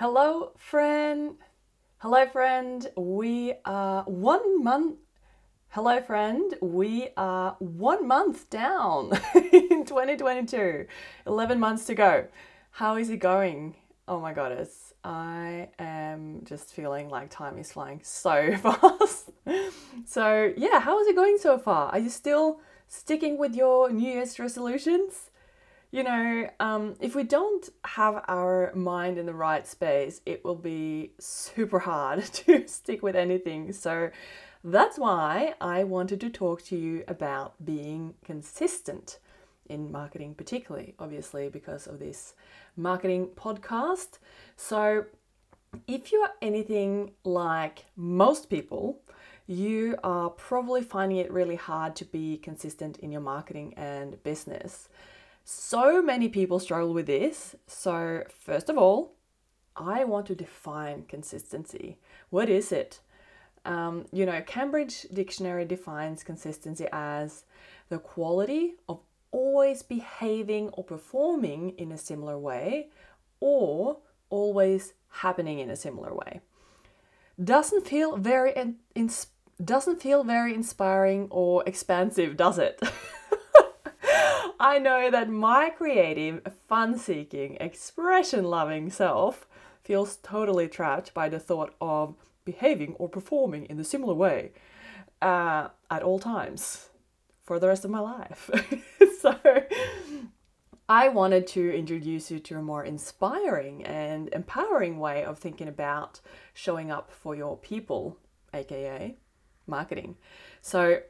Hello, friend. Hello, friend. We are one month. Hello, friend. We are one month down in 2022. 11 months to go. How is it going? Oh my goddess. I am just feeling like time is flying so fast. so, yeah, how is it going so far? Are you still sticking with your New Year's resolutions? You know, um, if we don't have our mind in the right space, it will be super hard to stick with anything. So that's why I wanted to talk to you about being consistent in marketing, particularly, obviously, because of this marketing podcast. So if you are anything like most people, you are probably finding it really hard to be consistent in your marketing and business. So many people struggle with this. So, first of all, I want to define consistency. What is it? Um, you know, Cambridge Dictionary defines consistency as the quality of always behaving or performing in a similar way or always happening in a similar way. Doesn't feel very in, in, doesn't feel very inspiring or expansive, does it? I know that my creative, fun seeking, expression loving self feels totally trapped by the thought of behaving or performing in a similar way uh, at all times for the rest of my life. so, I wanted to introduce you to a more inspiring and empowering way of thinking about showing up for your people, aka marketing. So,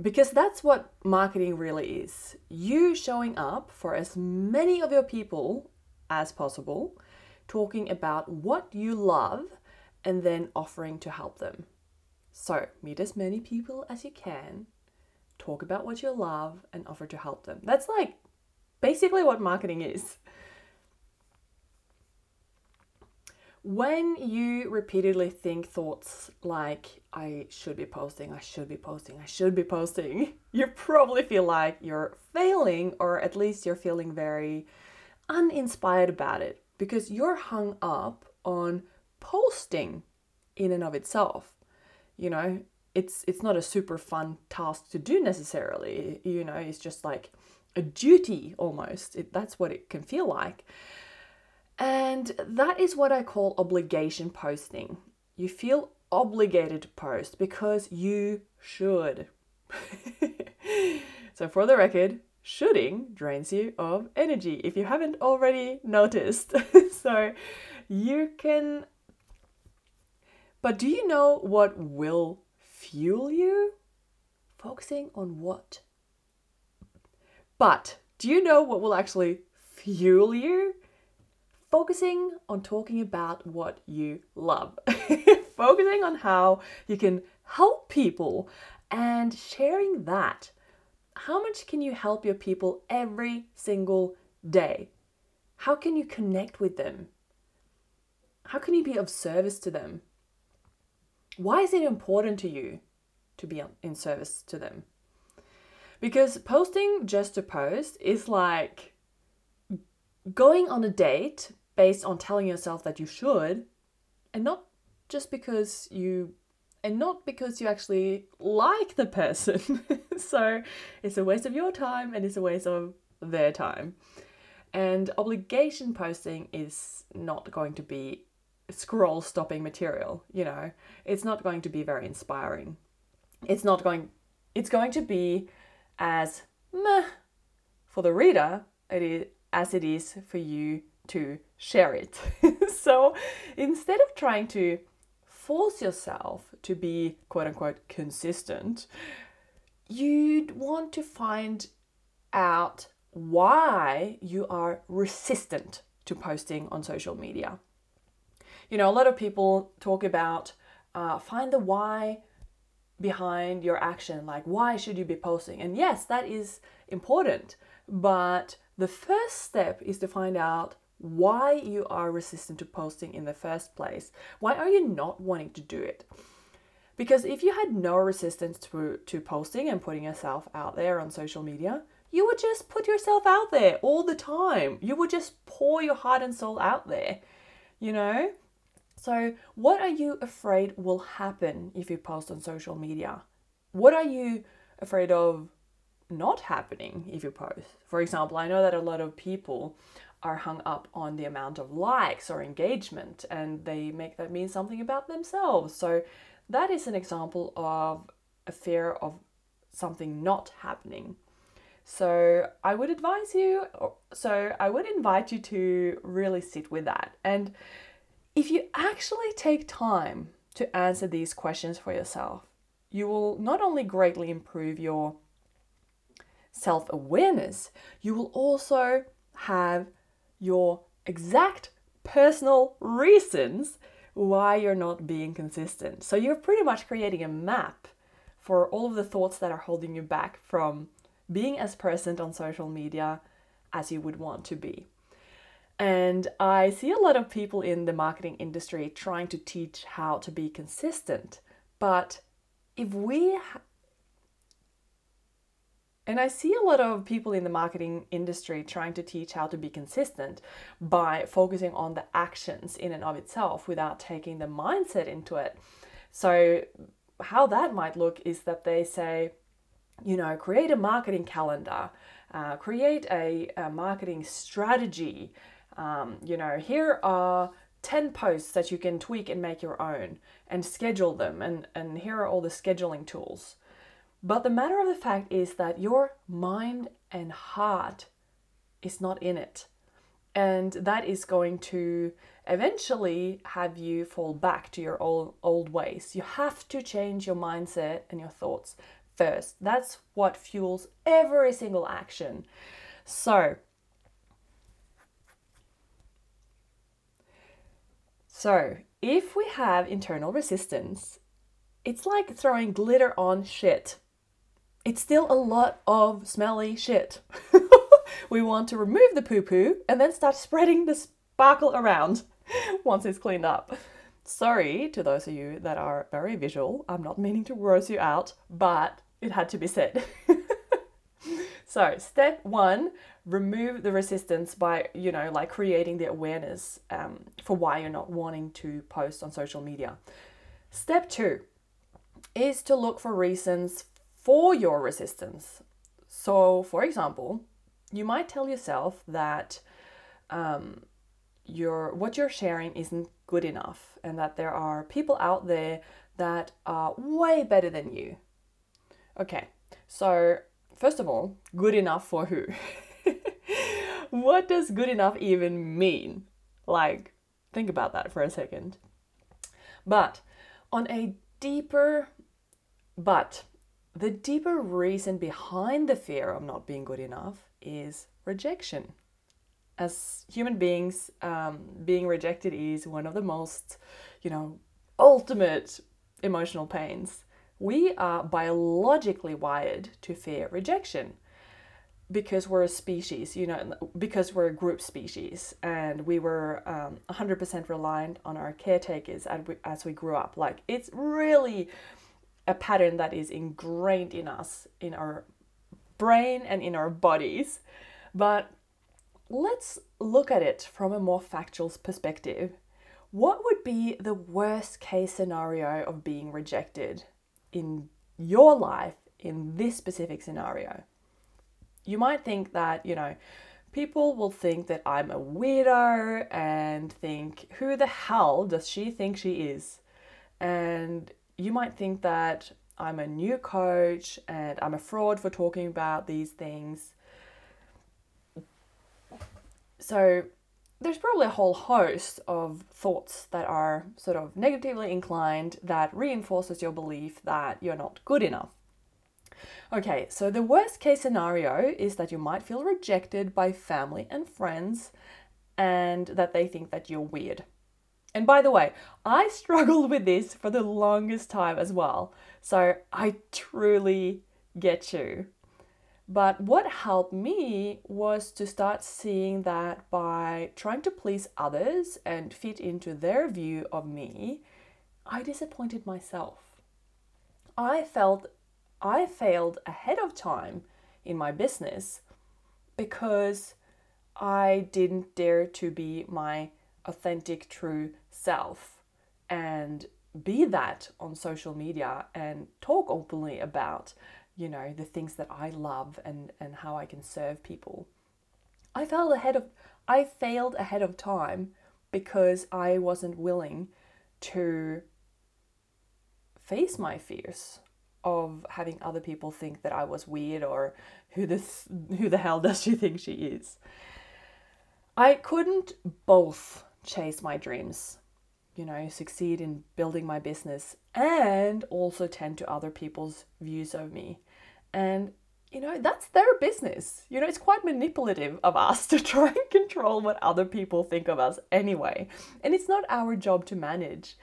because that's what marketing really is. You showing up for as many of your people as possible, talking about what you love, and then offering to help them. So, meet as many people as you can, talk about what you love, and offer to help them. That's like basically what marketing is. When you repeatedly think thoughts like, I should be posting, I should be posting, I should be posting, you probably feel like you're failing, or at least you're feeling very uninspired about it because you're hung up on posting in and of itself. You know, it's it's not a super fun task to do necessarily. You know, it's just like a duty almost. It, that's what it can feel like. And that is what I call obligation posting. You feel obligated to post because you should. so, for the record, shoulding drains you of energy if you haven't already noticed. so, you can. But do you know what will fuel you? Focusing on what? But do you know what will actually fuel you? Focusing on talking about what you love, focusing on how you can help people and sharing that. How much can you help your people every single day? How can you connect with them? How can you be of service to them? Why is it important to you to be in service to them? Because posting just to post is like going on a date based on telling yourself that you should and not just because you and not because you actually like the person. so it's a waste of your time and it's a waste of their time. And obligation posting is not going to be scroll stopping material, you know. It's not going to be very inspiring. It's not going it's going to be as meh for the reader it is, as it is for you to share it. so instead of trying to force yourself to be quote unquote consistent, you'd want to find out why you are resistant to posting on social media. You know, a lot of people talk about uh, find the why behind your action, like why should you be posting? And yes, that is important, but the first step is to find out why you are resistant to posting in the first place. Why are you not wanting to do it? Because if you had no resistance to, to posting and putting yourself out there on social media, you would just put yourself out there all the time. You would just pour your heart and soul out there. you know? So, what are you afraid will happen if you post on social media? What are you afraid of not happening if you post? For example, I know that a lot of people are hung up on the amount of likes or engagement and they make that mean something about themselves. So, that is an example of a fear of something not happening. So, I would advise you, so I would invite you to really sit with that. And if you actually take time to answer these questions for yourself, you will not only greatly improve your self awareness, you will also have your exact personal reasons why you're not being consistent. So you're pretty much creating a map for all of the thoughts that are holding you back from being as present on social media as you would want to be. And I see a lot of people in the marketing industry trying to teach how to be consistent. But if we, and I see a lot of people in the marketing industry trying to teach how to be consistent by focusing on the actions in and of itself without taking the mindset into it. So, how that might look is that they say, you know, create a marketing calendar, uh, create a, a marketing strategy, um, you know, here are 10 posts that you can tweak and make your own and schedule them, and, and here are all the scheduling tools. But the matter of the fact is that your mind and heart is not in it. And that is going to eventually have you fall back to your old, old ways. You have to change your mindset and your thoughts first. That's what fuels every single action. So, So, if we have internal resistance, it's like throwing glitter on shit. It's still a lot of smelly shit. we want to remove the poo poo and then start spreading the sparkle around once it's cleaned up. Sorry to those of you that are very visual, I'm not meaning to gross you out, but it had to be said. so, step one remove the resistance by you know like creating the awareness um, for why you're not wanting to post on social media step two is to look for reasons for your resistance so for example you might tell yourself that um, your what you're sharing isn't good enough and that there are people out there that are way better than you okay so first of all good enough for who what does good enough even mean? Like, think about that for a second. But on a deeper, but the deeper reason behind the fear of not being good enough is rejection. As human beings, um, being rejected is one of the most, you know, ultimate emotional pains. We are biologically wired to fear rejection because we're a species, you know, because we're a group species, and we were um, 100% reliant on our caretakers as we, as we grew up. Like, it's really a pattern that is ingrained in us, in our brain and in our bodies. But let's look at it from a more factual perspective. What would be the worst case scenario of being rejected in your life in this specific scenario? you might think that, you know, people will think that I'm a weirdo and think, who the hell does she think she is? And you might think that I'm a new coach and I'm a fraud for talking about these things. So, there's probably a whole host of thoughts that are sort of negatively inclined that reinforces your belief that you're not good enough. Okay, so the worst case scenario is that you might feel rejected by family and friends and that they think that you're weird. And by the way, I struggled with this for the longest time as well. So I truly get you. But what helped me was to start seeing that by trying to please others and fit into their view of me, I disappointed myself. I felt I failed ahead of time in my business because I didn't dare to be my authentic, true self and be that on social media and talk openly about, you know, the things that I love and, and how I can serve people. I failed ahead of I failed ahead of time because I wasn't willing to face my fears of having other people think that I was weird or who this who the hell does she think she is. I couldn't both chase my dreams, you know, succeed in building my business and also tend to other people's views of me. And you know, that's their business. You know, it's quite manipulative of us to try and control what other people think of us anyway. And it's not our job to manage.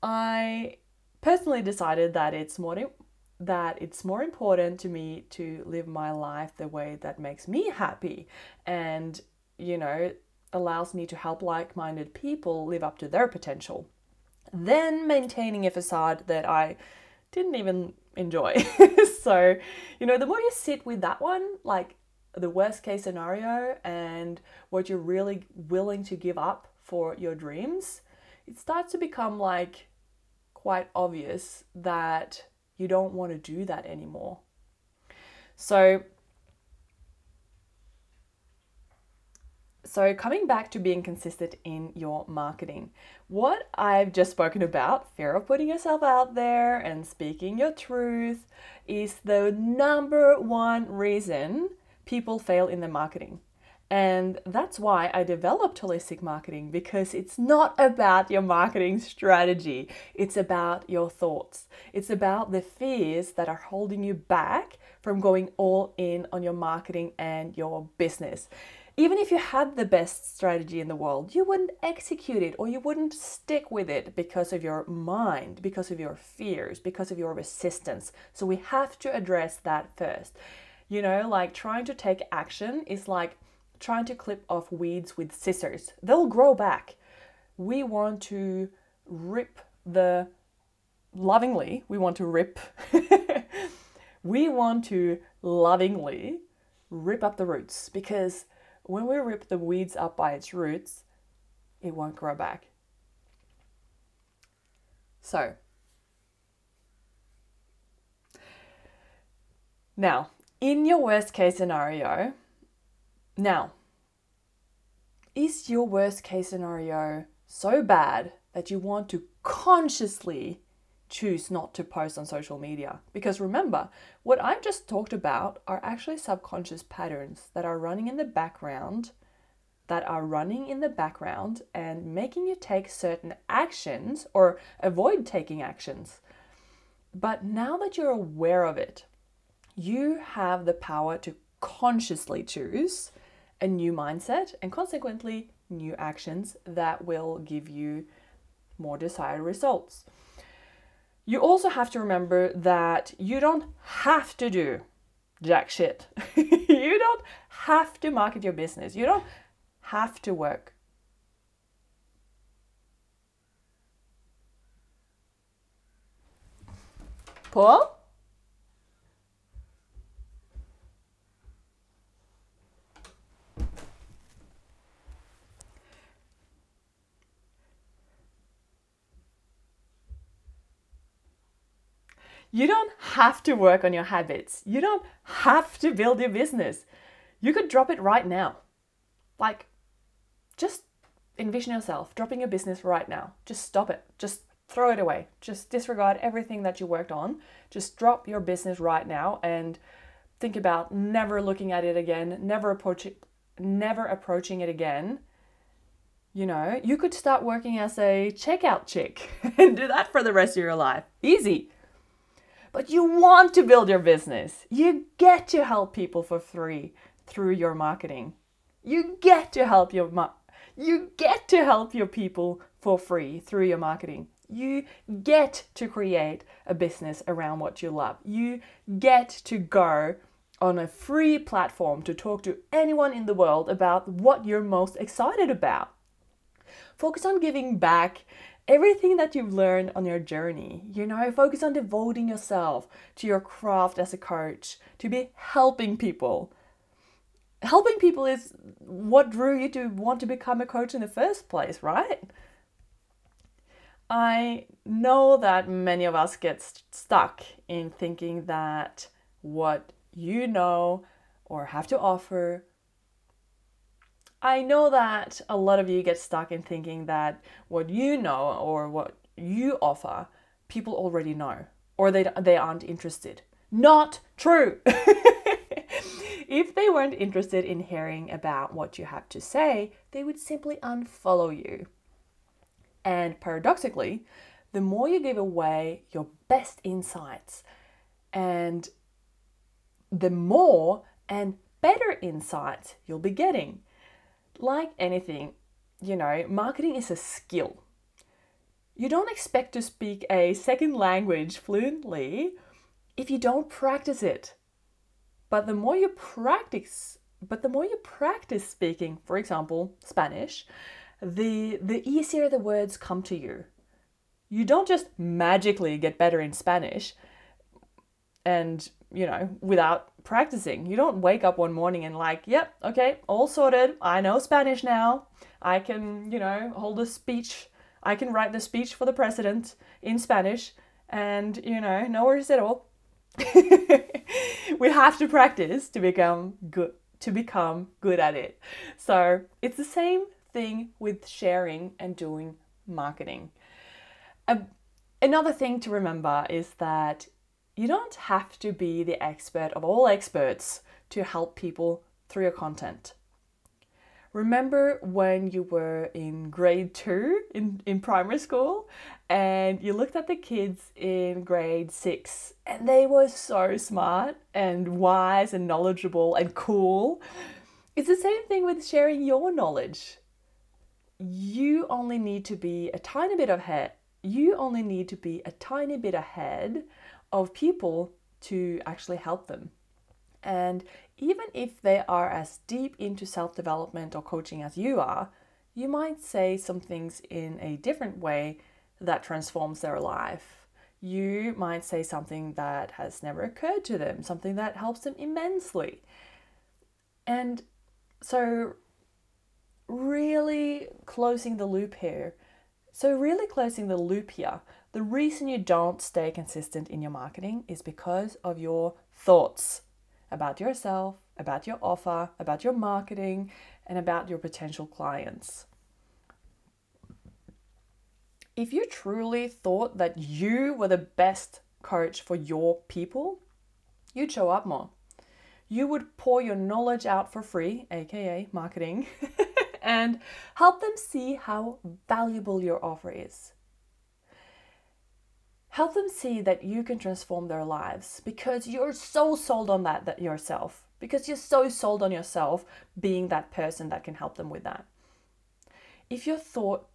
I personally decided that it's more that it's more important to me to live my life the way that makes me happy and you know allows me to help like-minded people live up to their potential then maintaining a facade that I didn't even enjoy. so, you know, the more you sit with that one, like the worst case scenario and what you're really willing to give up for your dreams, it starts to become like quite obvious that you don't want to do that anymore. So, So, coming back to being consistent in your marketing, what I've just spoken about, fear of putting yourself out there and speaking your truth, is the number one reason people fail in their marketing. And that's why I developed holistic marketing because it's not about your marketing strategy. It's about your thoughts. It's about the fears that are holding you back from going all in on your marketing and your business. Even if you had the best strategy in the world, you wouldn't execute it or you wouldn't stick with it because of your mind, because of your fears, because of your resistance. So we have to address that first. You know, like trying to take action is like trying to clip off weeds with scissors. They'll grow back. We want to rip the lovingly, we want to rip. we want to lovingly rip up the roots because when we rip the weeds up by its roots, it won't grow back. So, now, in your worst case scenario, now, is your worst case scenario so bad that you want to consciously choose not to post on social media? Because remember, what I've just talked about are actually subconscious patterns that are running in the background, that are running in the background and making you take certain actions or avoid taking actions. But now that you're aware of it, you have the power to consciously choose a new mindset and consequently new actions that will give you more desired results. You also have to remember that you don't have to do jack shit. you don't have to market your business. You don't have to work. Paul? You don't have to work on your habits. You don't have to build your business. You could drop it right now. Like, just envision yourself dropping your business right now. Just stop it. Just throw it away. Just disregard everything that you worked on. Just drop your business right now and think about never looking at it again, never approaching never approaching it again. You know, you could start working as a checkout chick and do that for the rest of your life. Easy but you want to build your business. You get to help people for free through your marketing. You get to help your ma- you get to help your people for free through your marketing. You get to create a business around what you love. You get to go on a free platform to talk to anyone in the world about what you're most excited about. Focus on giving back everything that you've learned on your journey. You know, focus on devoting yourself to your craft as a coach, to be helping people. Helping people is what drew you to want to become a coach in the first place, right? I know that many of us get st- stuck in thinking that what you know or have to offer. I know that a lot of you get stuck in thinking that what you know or what you offer, people already know or they, they aren't interested. Not true. if they weren't interested in hearing about what you have to say, they would simply unfollow you. And paradoxically, the more you give away your best insights, and the more and better insights you'll be getting. Like anything, you know, marketing is a skill. You don't expect to speak a second language fluently if you don't practice it. But the more you practice, but the more you practice speaking, for example, Spanish, the the easier the words come to you. You don't just magically get better in Spanish and, you know, without practicing. You don't wake up one morning and like, yep, okay, all sorted. I know Spanish now. I can, you know, hold a speech. I can write the speech for the president in Spanish and, you know, no worries at all. we have to practice to become good to become good at it. So, it's the same thing with sharing and doing marketing. Uh, another thing to remember is that you don't have to be the expert of all experts to help people through your content. Remember when you were in grade two in, in primary school and you looked at the kids in grade six and they were so smart and wise and knowledgeable and cool? It's the same thing with sharing your knowledge you only need to be a tiny bit ahead. You only need to be a tiny bit ahead of people to actually help them. And even if they are as deep into self development or coaching as you are, you might say some things in a different way that transforms their life. You might say something that has never occurred to them, something that helps them immensely. And so really closing the loop here. So, really closing the loop here, the reason you don't stay consistent in your marketing is because of your thoughts about yourself, about your offer, about your marketing, and about your potential clients. If you truly thought that you were the best coach for your people, you'd show up more. You would pour your knowledge out for free, aka marketing, and help them see how valuable your offer is. Help them see that you can transform their lives because you're so sold on that, that yourself, because you're so sold on yourself being that person that can help them with that. If you thought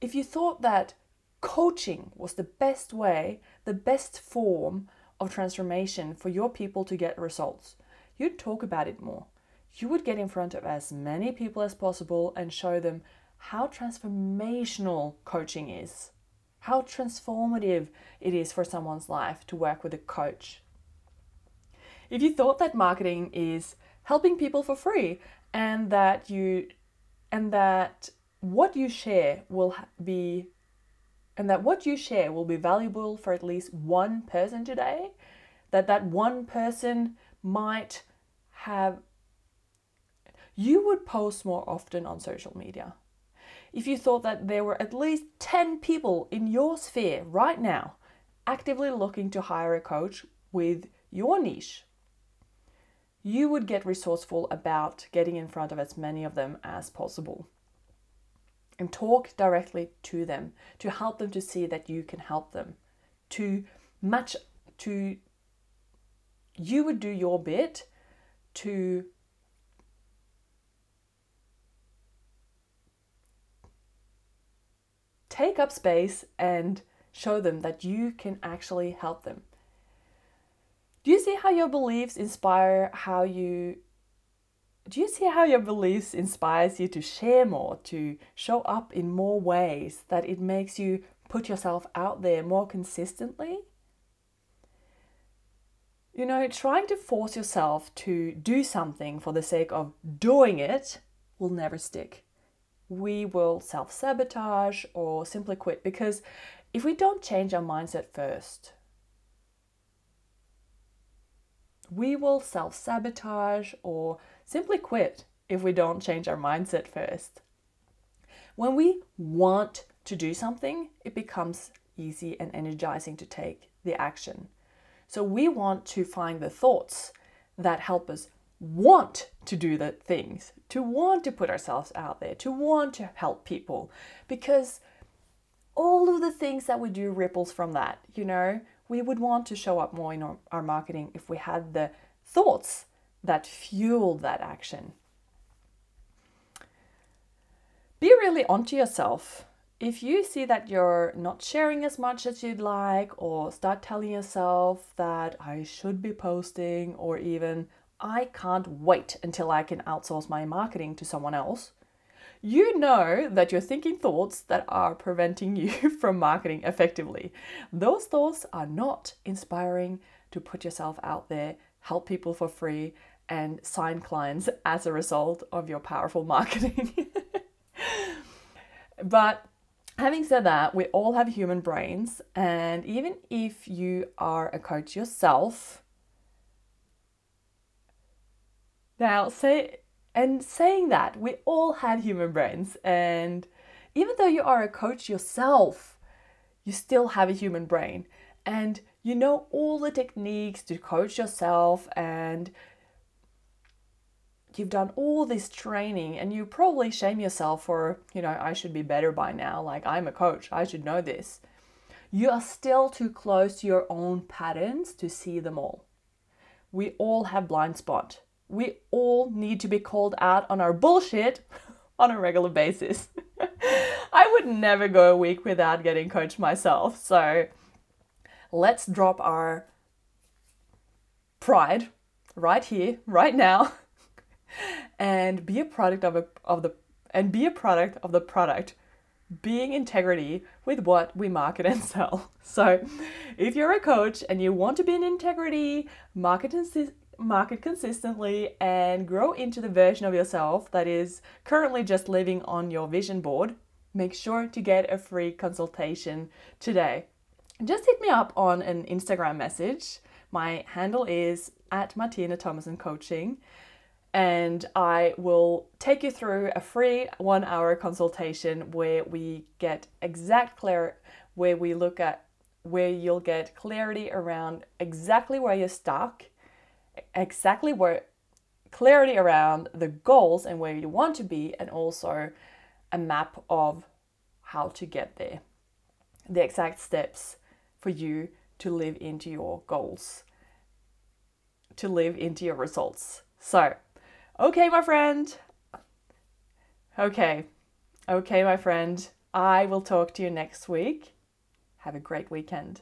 if you thought that coaching was the best way, the best form of transformation for your people to get results, you'd talk about it more you would get in front of as many people as possible and show them how transformational coaching is, how transformative it is for someone's life to work with a coach. If you thought that marketing is helping people for free and that you and that what you share will be and that what you share will be valuable for at least one person today that that one person might have you would post more often on social media. If you thought that there were at least 10 people in your sphere right now actively looking to hire a coach with your niche, you would get resourceful about getting in front of as many of them as possible and talk directly to them to help them to see that you can help them to match to you would do your bit to take up space and show them that you can actually help them. Do you see how your beliefs inspire how you do you see how your beliefs inspires you to share more, to show up in more ways that it makes you put yourself out there more consistently? you know, trying to force yourself to do something for the sake of doing it will never stick. We will self sabotage or simply quit because if we don't change our mindset first, we will self sabotage or simply quit if we don't change our mindset first. When we want to do something, it becomes easy and energizing to take the action. So we want to find the thoughts that help us want to do the things, to want to put ourselves out there, to want to help people, because all of the things that we do ripples from that. You know, we would want to show up more in our, our marketing if we had the thoughts that fuel that action. Be really onto yourself if you see that you're not sharing as much as you'd like, or start telling yourself that I should be posting, or even I can't wait until I can outsource my marketing to someone else, you know that you're thinking thoughts that are preventing you from marketing effectively. Those thoughts are not inspiring to put yourself out there, help people for free, and sign clients as a result of your powerful marketing. but having said that, we all have human brains, and even if you are a coach yourself, now say and saying that we all have human brains, and even though you are a coach yourself, you still have a human brain, and you know all the techniques to coach yourself and you've done all this training and you probably shame yourself for, you know, I should be better by now. Like, I'm a coach, I should know this. You are still too close to your own patterns to see them all. We all have blind spot. We all need to be called out on our bullshit on a regular basis. I would never go a week without getting coached myself. So let's drop our pride right here, right now, and be a product of, a, of the and be a product of the product being integrity with what we market and sell. So, if you're a coach and you want to be in integrity, market market consistently and grow into the version of yourself that is currently just living on your vision board, make sure to get a free consultation today. Just hit me up on an Instagram message. My handle is at Martine Thomassen Coaching and I will take you through a free one hour consultation where we get exact clear, where we look at where you'll get clarity around exactly where you're stuck, exactly where clarity around the goals and where you want to be, and also a map of how to get there. The exact steps for you to live into your goals, to live into your results. So, Okay, my friend. Okay. Okay, my friend. I will talk to you next week. Have a great weekend.